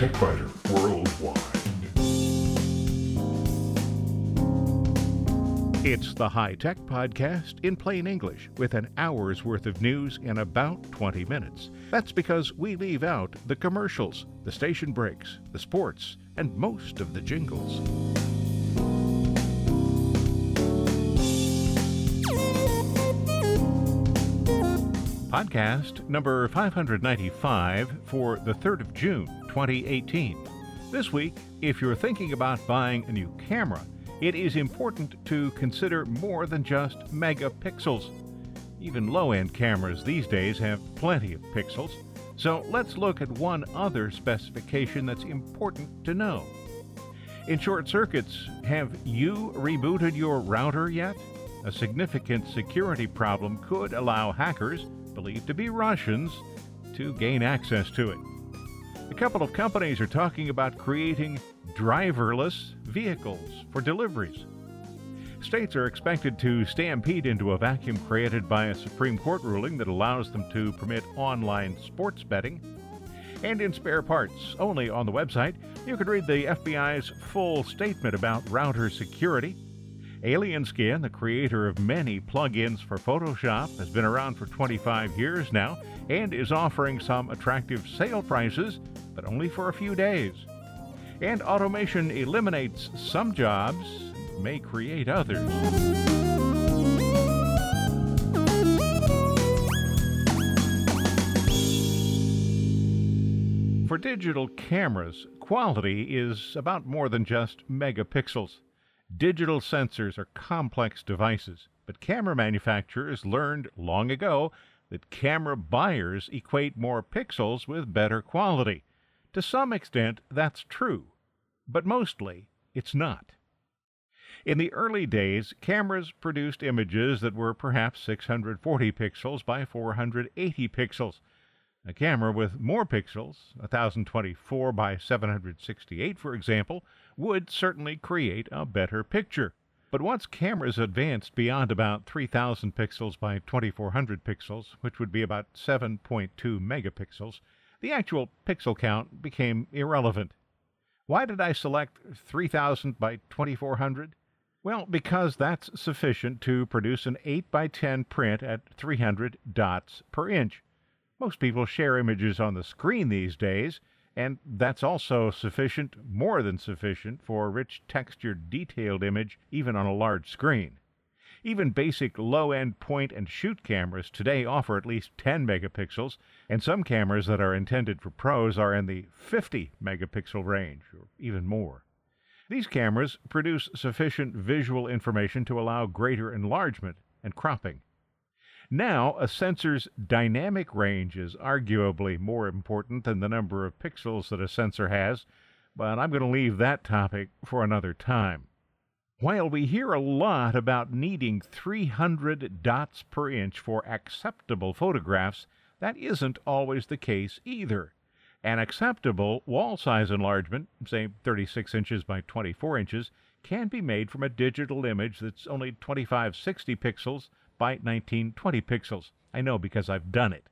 Worldwide. It's the High Tech Podcast in plain English with an hour's worth of news in about 20 minutes. That's because we leave out the commercials, the station breaks, the sports, and most of the jingles. Podcast number 595 for the 3rd of June, 2018. This week, if you're thinking about buying a new camera, it is important to consider more than just megapixels. Even low end cameras these days have plenty of pixels, so let's look at one other specification that's important to know. In short circuits, have you rebooted your router yet? A significant security problem could allow hackers, believed to be Russians, to gain access to it. A couple of companies are talking about creating driverless vehicles for deliveries. States are expected to stampede into a vacuum created by a Supreme Court ruling that allows them to permit online sports betting. And in spare parts, only on the website, you can read the FBI's full statement about router security Alien Skin, the creator of many plugins for Photoshop, has been around for 25 years now and is offering some attractive sale prices, but only for a few days. And automation eliminates some jobs may create others. For digital cameras, quality is about more than just megapixels. Digital sensors are complex devices, but camera manufacturers learned long ago that camera buyers equate more pixels with better quality. To some extent, that's true, but mostly it's not. In the early days, cameras produced images that were perhaps 640 pixels by 480 pixels. A camera with more pixels, 1024 by 768 for example, would certainly create a better picture. But once cameras advanced beyond about 3000 pixels by 2400 pixels, which would be about 7.2 megapixels, the actual pixel count became irrelevant. Why did I select 3000 by 2400? Well, because that's sufficient to produce an 8 by 10 print at 300 dots per inch. Most people share images on the screen these days, and that's also sufficient, more than sufficient, for a rich textured detailed image even on a large screen. Even basic low end point and shoot cameras today offer at least 10 megapixels, and some cameras that are intended for pros are in the 50 megapixel range, or even more. These cameras produce sufficient visual information to allow greater enlargement and cropping. Now, a sensor's dynamic range is arguably more important than the number of pixels that a sensor has, but I'm going to leave that topic for another time. While we hear a lot about needing 300 dots per inch for acceptable photographs, that isn't always the case either. An acceptable wall size enlargement, say 36 inches by 24 inches, can be made from a digital image that's only 2560 pixels by 1920 pixels. I know because I've done it.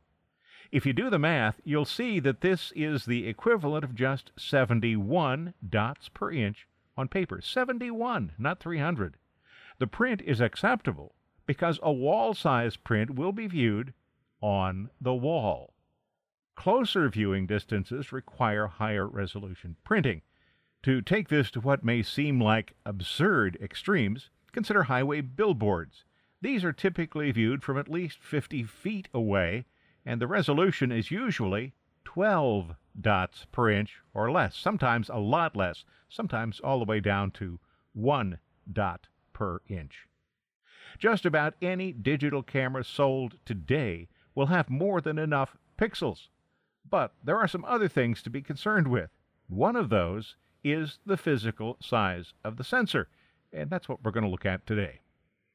If you do the math, you'll see that this is the equivalent of just 71 dots per inch on paper. 71, not 300. The print is acceptable because a wall size print will be viewed on the wall. Closer viewing distances require higher resolution printing. To take this to what may seem like absurd extremes, consider highway billboards. These are typically viewed from at least 50 feet away, and the resolution is usually 12 dots per inch or less, sometimes a lot less, sometimes all the way down to 1 dot per inch. Just about any digital camera sold today will have more than enough pixels. But there are some other things to be concerned with. One of those is the physical size of the sensor, and that's what we're going to look at today.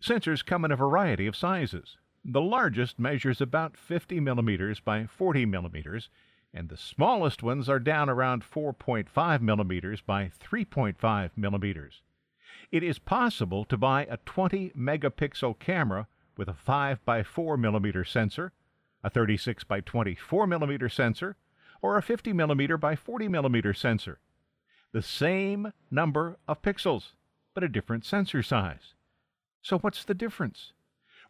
Sensors come in a variety of sizes. The largest measures about 50 millimeters by 40 millimeters, and the smallest ones are down around 4.5 millimeters by 3.5 millimeters. It is possible to buy a 20 megapixel camera with a 5 by 4 millimeter sensor, a 36 by 24 millimeter sensor, or a 50 millimeter by 40 millimeter sensor. The same number of pixels, but a different sensor size. So what's the difference?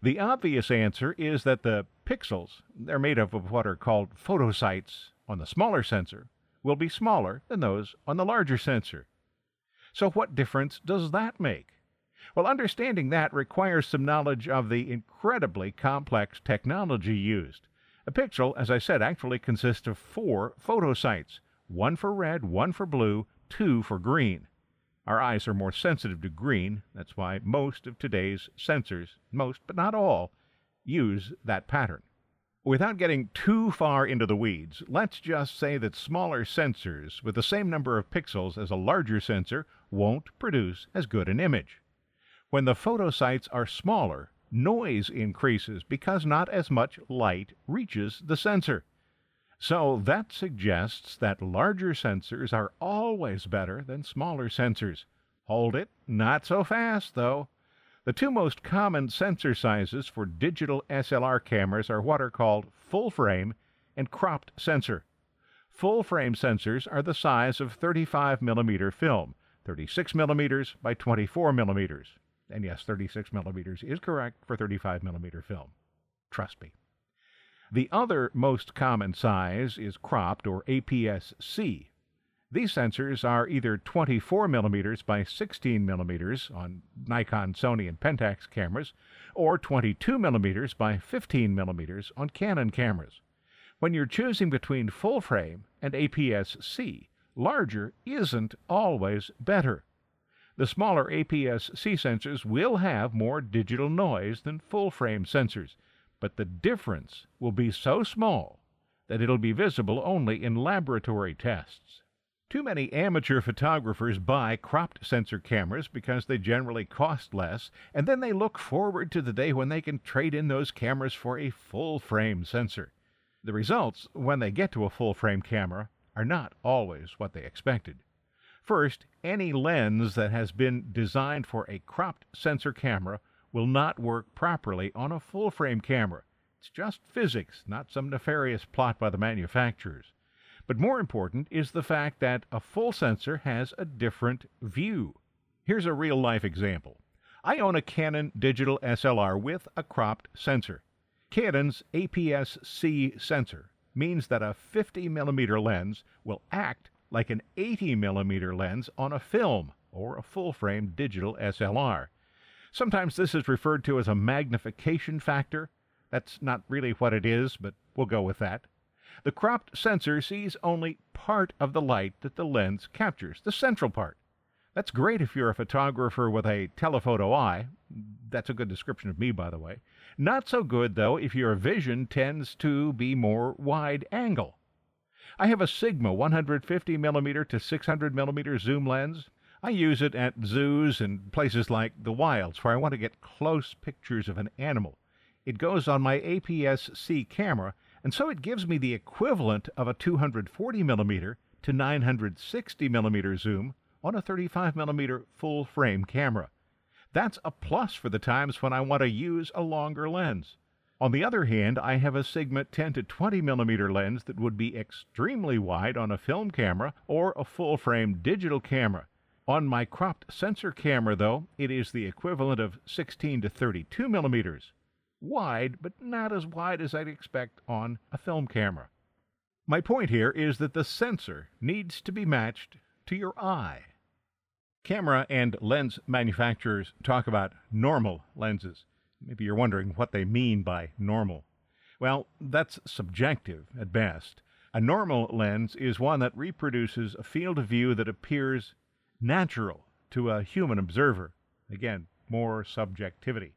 The obvious answer is that the pixels, they're made up of what are called photosites on the smaller sensor, will be smaller than those on the larger sensor. So what difference does that make? Well, understanding that requires some knowledge of the incredibly complex technology used. A pixel, as I said, actually consists of four photosites one for red, one for blue, two for green. Our eyes are more sensitive to green. That's why most of today's sensors, most but not all, use that pattern. Without getting too far into the weeds, let's just say that smaller sensors with the same number of pixels as a larger sensor won't produce as good an image. When the photosites are smaller, noise increases because not as much light reaches the sensor. So that suggests that larger sensors are always better than smaller sensors. Hold it, not so fast though. The two most common sensor sizes for digital SLR cameras are what are called full frame and cropped sensor. Full frame sensors are the size of 35 millimeter film, 36 millimeters by 24 millimeters. And yes, 36 millimeters is correct for 35 millimeter film. Trust me. The other most common size is cropped or APS-C. These sensors are either 24 millimeters by 16 millimeters on Nikon, Sony, and Pentax cameras, or 22 millimeters by 15 millimeters on Canon cameras. When you're choosing between full frame and APS-C, larger isn't always better. The smaller APS-C sensors will have more digital noise than full frame sensors, but the difference will be so small that it'll be visible only in laboratory tests. Too many amateur photographers buy cropped sensor cameras because they generally cost less, and then they look forward to the day when they can trade in those cameras for a full frame sensor. The results, when they get to a full frame camera, are not always what they expected. First, any lens that has been designed for a cropped sensor camera will not work properly on a full frame camera. It's just physics, not some nefarious plot by the manufacturers. But more important is the fact that a full sensor has a different view. Here's a real life example. I own a Canon digital SLR with a cropped sensor. Canon's APS-C sensor means that a 50 millimeter lens will act like an 80 millimeter lens on a film or a full frame digital SLR. Sometimes this is referred to as a magnification factor. That's not really what it is, but we'll go with that. The cropped sensor sees only part of the light that the lens captures, the central part. That's great if you're a photographer with a telephoto eye. That's a good description of me, by the way. Not so good, though, if your vision tends to be more wide angle. I have a Sigma 150 millimeter to 600 millimeter zoom lens. I use it at zoos and places like the wilds where I want to get close pictures of an animal. It goes on my APS-C camera, and so it gives me the equivalent of a 240 millimeter to 960 millimeter zoom on a 35 millimeter full frame camera. That's a plus for the times when I want to use a longer lens. On the other hand, I have a Sigma 10 to 20 millimeter lens that would be extremely wide on a film camera or a full frame digital camera. On my cropped sensor camera, though, it is the equivalent of 16 to 32 millimeters. Wide, but not as wide as I'd expect on a film camera. My point here is that the sensor needs to be matched to your eye. Camera and lens manufacturers talk about normal lenses. Maybe you're wondering what they mean by normal. Well, that's subjective at best. A normal lens is one that reproduces a field of view that appears natural to a human observer. Again, more subjectivity.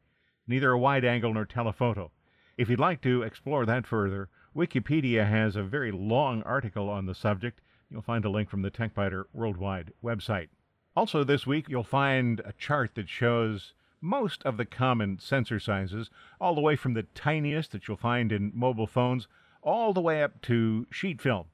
Neither a wide angle nor telephoto. If you'd like to explore that further, Wikipedia has a very long article on the subject. You'll find a link from the TechByter Worldwide website. Also, this week, you'll find a chart that shows most of the common sensor sizes, all the way from the tiniest that you'll find in mobile phones, all the way up to sheet film.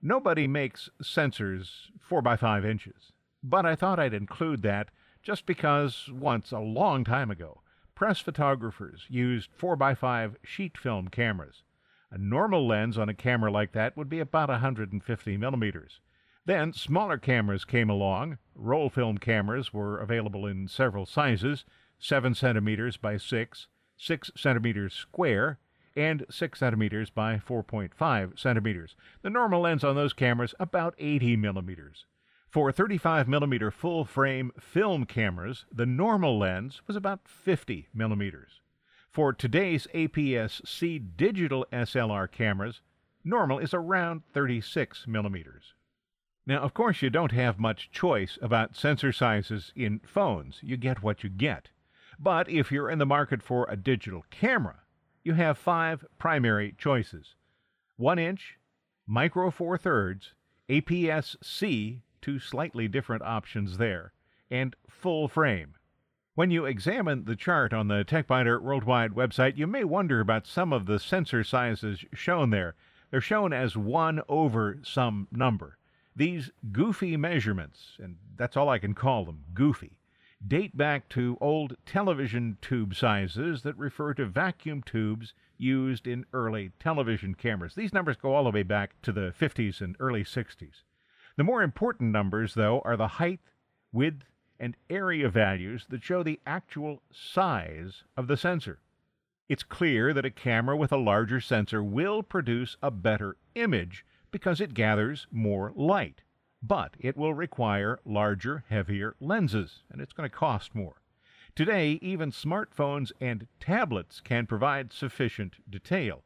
Nobody makes sensors 4 by 5 inches. But I thought I'd include that just because once, a long time ago, press photographers used 4x5 sheet film cameras. A normal lens on a camera like that would be about 150 millimeters. Then smaller cameras came along. Roll film cameras were available in several sizes 7 centimeters by 6, 6 centimeters square, and 6 centimeters by 4.5 centimeters. The normal lens on those cameras about 80 millimeters. For 35 millimeter full frame film cameras, the normal lens was about 50 millimeters. For today's APS-C digital SLR cameras, normal is around 36 millimeters. Now, of course, you don't have much choice about sensor sizes in phones. You get what you get. But if you're in the market for a digital camera, you have five primary choices 1 inch, micro four thirds, APS C, two slightly different options there, and full frame. When you examine the chart on the TechByter Worldwide website, you may wonder about some of the sensor sizes shown there. They're shown as 1 over some number. These goofy measurements, and that's all I can call them goofy, date back to old television tube sizes that refer to vacuum tubes used in early television cameras. These numbers go all the way back to the 50s and early 60s. The more important numbers, though, are the height, width, and area values that show the actual size of the sensor. It's clear that a camera with a larger sensor will produce a better image because it gathers more light. But it will require larger, heavier lenses, and it's going to cost more. Today, even smartphones and tablets can provide sufficient detail.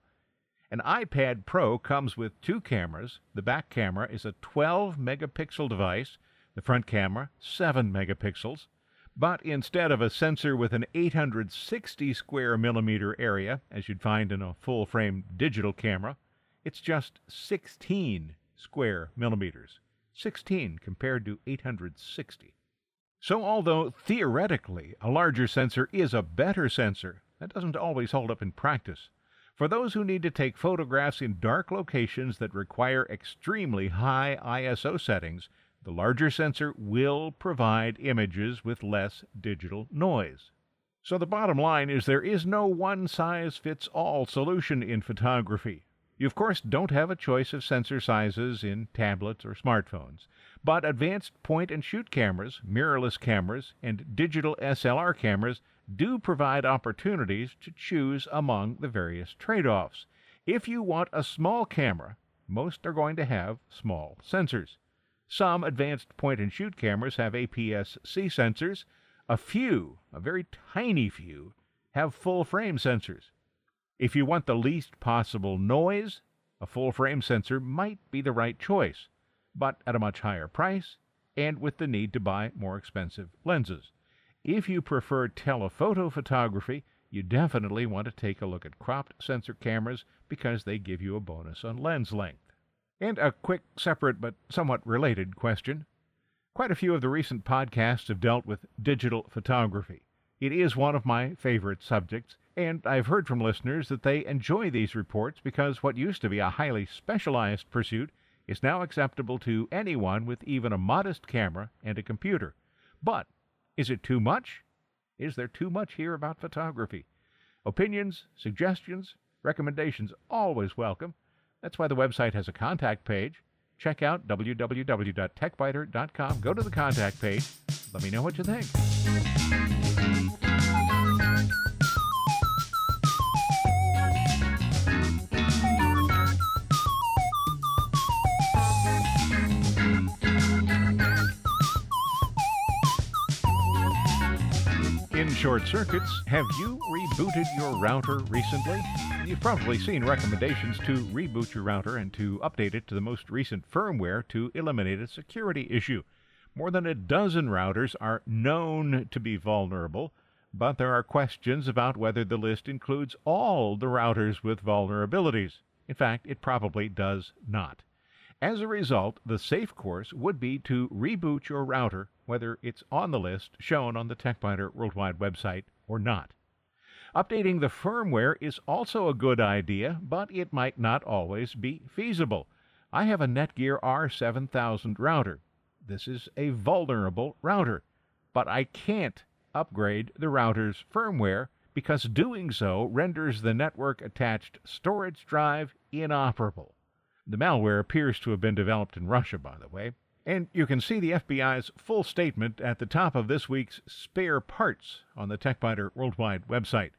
An iPad Pro comes with two cameras. The back camera is a 12 megapixel device, the front camera, 7 megapixels. But instead of a sensor with an 860 square millimeter area, as you'd find in a full frame digital camera, it's just 16 square millimeters. 16 compared to 860. So, although theoretically a larger sensor is a better sensor, that doesn't always hold up in practice. For those who need to take photographs in dark locations that require extremely high ISO settings, the larger sensor will provide images with less digital noise. So, the bottom line is there is no one size fits all solution in photography. You, of course, don't have a choice of sensor sizes in tablets or smartphones, but advanced point and shoot cameras, mirrorless cameras, and digital SLR cameras do provide opportunities to choose among the various trade offs. If you want a small camera, most are going to have small sensors. Some advanced point and shoot cameras have APS C sensors. A few, a very tiny few, have full frame sensors. If you want the least possible noise, a full frame sensor might be the right choice, but at a much higher price and with the need to buy more expensive lenses. If you prefer telephoto photography, you definitely want to take a look at cropped sensor cameras because they give you a bonus on lens length. And a quick, separate, but somewhat related question. Quite a few of the recent podcasts have dealt with digital photography. It is one of my favorite subjects, and I've heard from listeners that they enjoy these reports because what used to be a highly specialized pursuit is now acceptable to anyone with even a modest camera and a computer. But is it too much? Is there too much here about photography? Opinions, suggestions, recommendations always welcome. That's why the website has a contact page. Check out www.techbyter.com. Go to the contact page. Let me know what you think. Short circuits, have you rebooted your router recently? You've probably seen recommendations to reboot your router and to update it to the most recent firmware to eliminate a security issue. More than a dozen routers are known to be vulnerable, but there are questions about whether the list includes all the routers with vulnerabilities. In fact, it probably does not. As a result, the safe course would be to reboot your router, whether it's on the list shown on the TechByter Worldwide website or not. Updating the firmware is also a good idea, but it might not always be feasible. I have a Netgear R7000 router. This is a vulnerable router, but I can't upgrade the router's firmware because doing so renders the network attached storage drive inoperable. The malware appears to have been developed in Russia, by the way. And you can see the FBI's full statement at the top of this week's spare parts on the TechByter Worldwide website.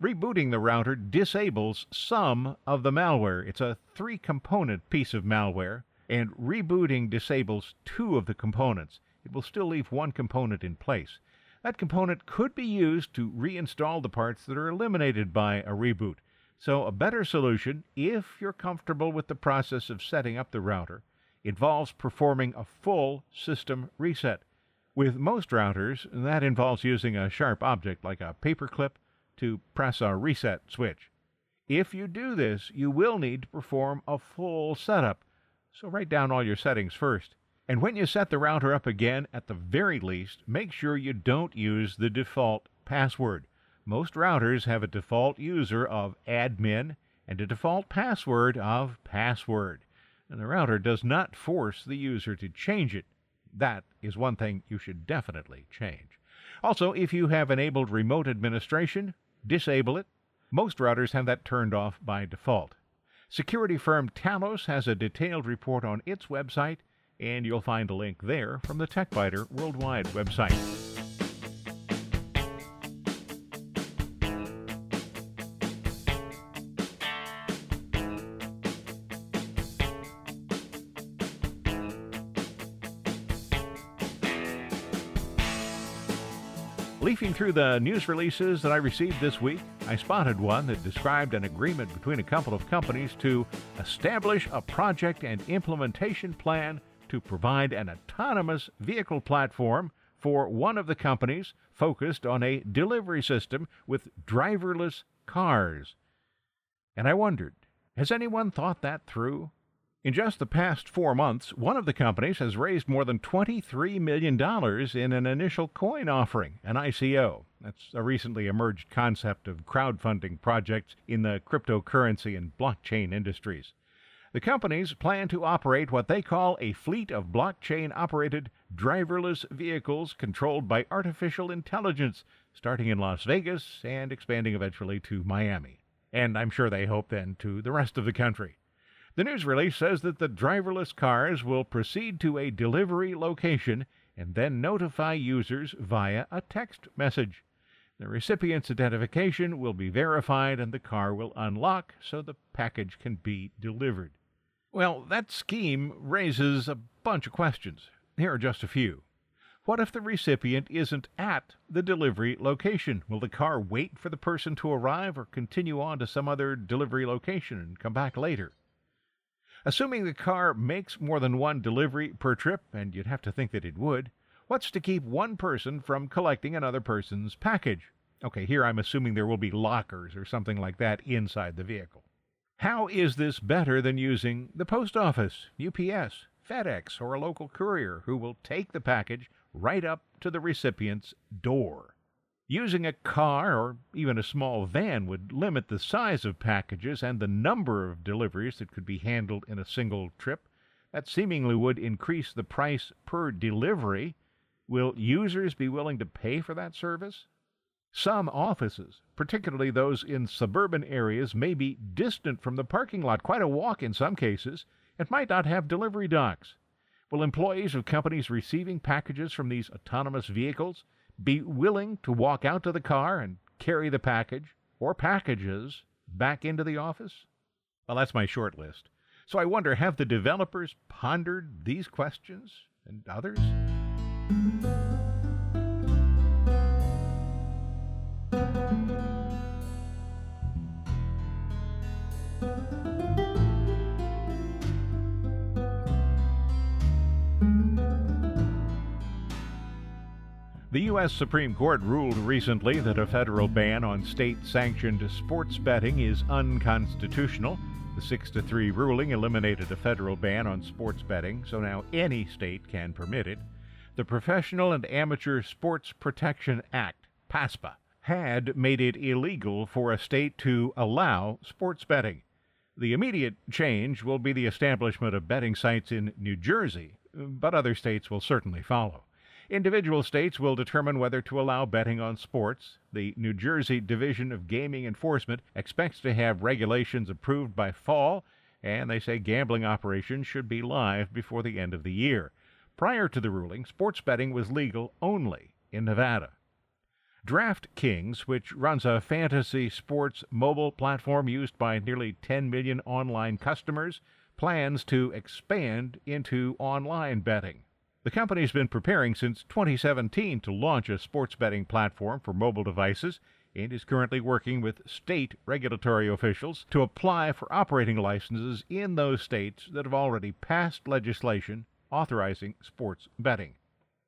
Rebooting the router disables some of the malware. It's a three component piece of malware, and rebooting disables two of the components. It will still leave one component in place. That component could be used to reinstall the parts that are eliminated by a reboot. So, a better solution, if you're comfortable with the process of setting up the router, involves performing a full system reset. With most routers, that involves using a sharp object like a paperclip to press a reset switch. If you do this, you will need to perform a full setup. So write down all your settings first. And when you set the router up again, at the very least, make sure you don't use the default password. Most routers have a default user of admin and a default password of password. And the router does not force the user to change it. That is one thing you should definitely change. Also, if you have enabled remote administration, disable it. Most routers have that turned off by default. Security firm Talos has a detailed report on its website, and you'll find a link there from the TechByter Worldwide website. Through the news releases that I received this week, I spotted one that described an agreement between a couple of companies to establish a project and implementation plan to provide an autonomous vehicle platform for one of the companies focused on a delivery system with driverless cars. And I wondered, has anyone thought that through? In just the past four months, one of the companies has raised more than $23 million in an initial coin offering, an ICO. That's a recently emerged concept of crowdfunding projects in the cryptocurrency and blockchain industries. The companies plan to operate what they call a fleet of blockchain operated driverless vehicles controlled by artificial intelligence, starting in Las Vegas and expanding eventually to Miami. And I'm sure they hope then to the rest of the country. The news release says that the driverless cars will proceed to a delivery location and then notify users via a text message. The recipient's identification will be verified and the car will unlock so the package can be delivered. Well, that scheme raises a bunch of questions. Here are just a few. What if the recipient isn't at the delivery location? Will the car wait for the person to arrive or continue on to some other delivery location and come back later? Assuming the car makes more than one delivery per trip, and you'd have to think that it would, what's to keep one person from collecting another person's package? Okay, here I'm assuming there will be lockers or something like that inside the vehicle. How is this better than using the post office, UPS, FedEx, or a local courier who will take the package right up to the recipient's door? Using a car or even a small van would limit the size of packages and the number of deliveries that could be handled in a single trip. That seemingly would increase the price per delivery. Will users be willing to pay for that service? Some offices, particularly those in suburban areas, may be distant from the parking lot, quite a walk in some cases, and might not have delivery docks. Will employees of companies receiving packages from these autonomous vehicles be willing to walk out to the car and carry the package or packages back into the office? Well, that's my short list. So I wonder have the developers pondered these questions and others? U.S. Supreme Court ruled recently that a federal ban on state sanctioned sports betting is unconstitutional. The 6 to 3 ruling eliminated a federal ban on sports betting, so now any state can permit it. The Professional and Amateur Sports Protection Act, PASPA, had made it illegal for a state to allow sports betting. The immediate change will be the establishment of betting sites in New Jersey, but other states will certainly follow. Individual states will determine whether to allow betting on sports. The New Jersey Division of Gaming Enforcement expects to have regulations approved by fall, and they say gambling operations should be live before the end of the year. Prior to the ruling, sports betting was legal only in Nevada. DraftKings, which runs a fantasy sports mobile platform used by nearly 10 million online customers, plans to expand into online betting. The company's been preparing since 2017 to launch a sports betting platform for mobile devices and is currently working with state regulatory officials to apply for operating licenses in those states that have already passed legislation authorizing sports betting.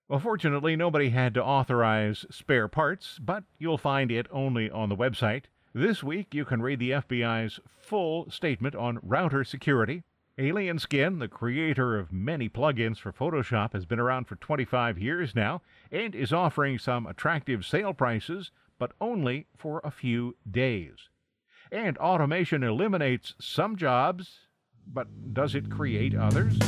Well, fortunately, nobody had to authorize spare parts, but you'll find it only on the website. This week, you can read the FBI's full statement on router security, Alien Skin, the creator of many plugins for Photoshop, has been around for 25 years now and is offering some attractive sale prices, but only for a few days. And automation eliminates some jobs, but does it create others?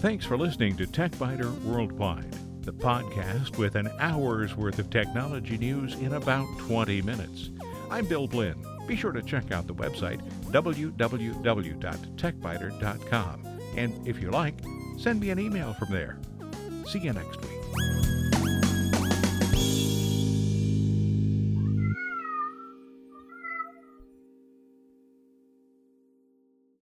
Thanks for listening to TechByter Worldwide, the podcast with an hour's worth of technology news in about 20 minutes. I'm Bill Blinn. Be sure to check out the website www.techbyter.com. And if you like, send me an email from there. See you next week.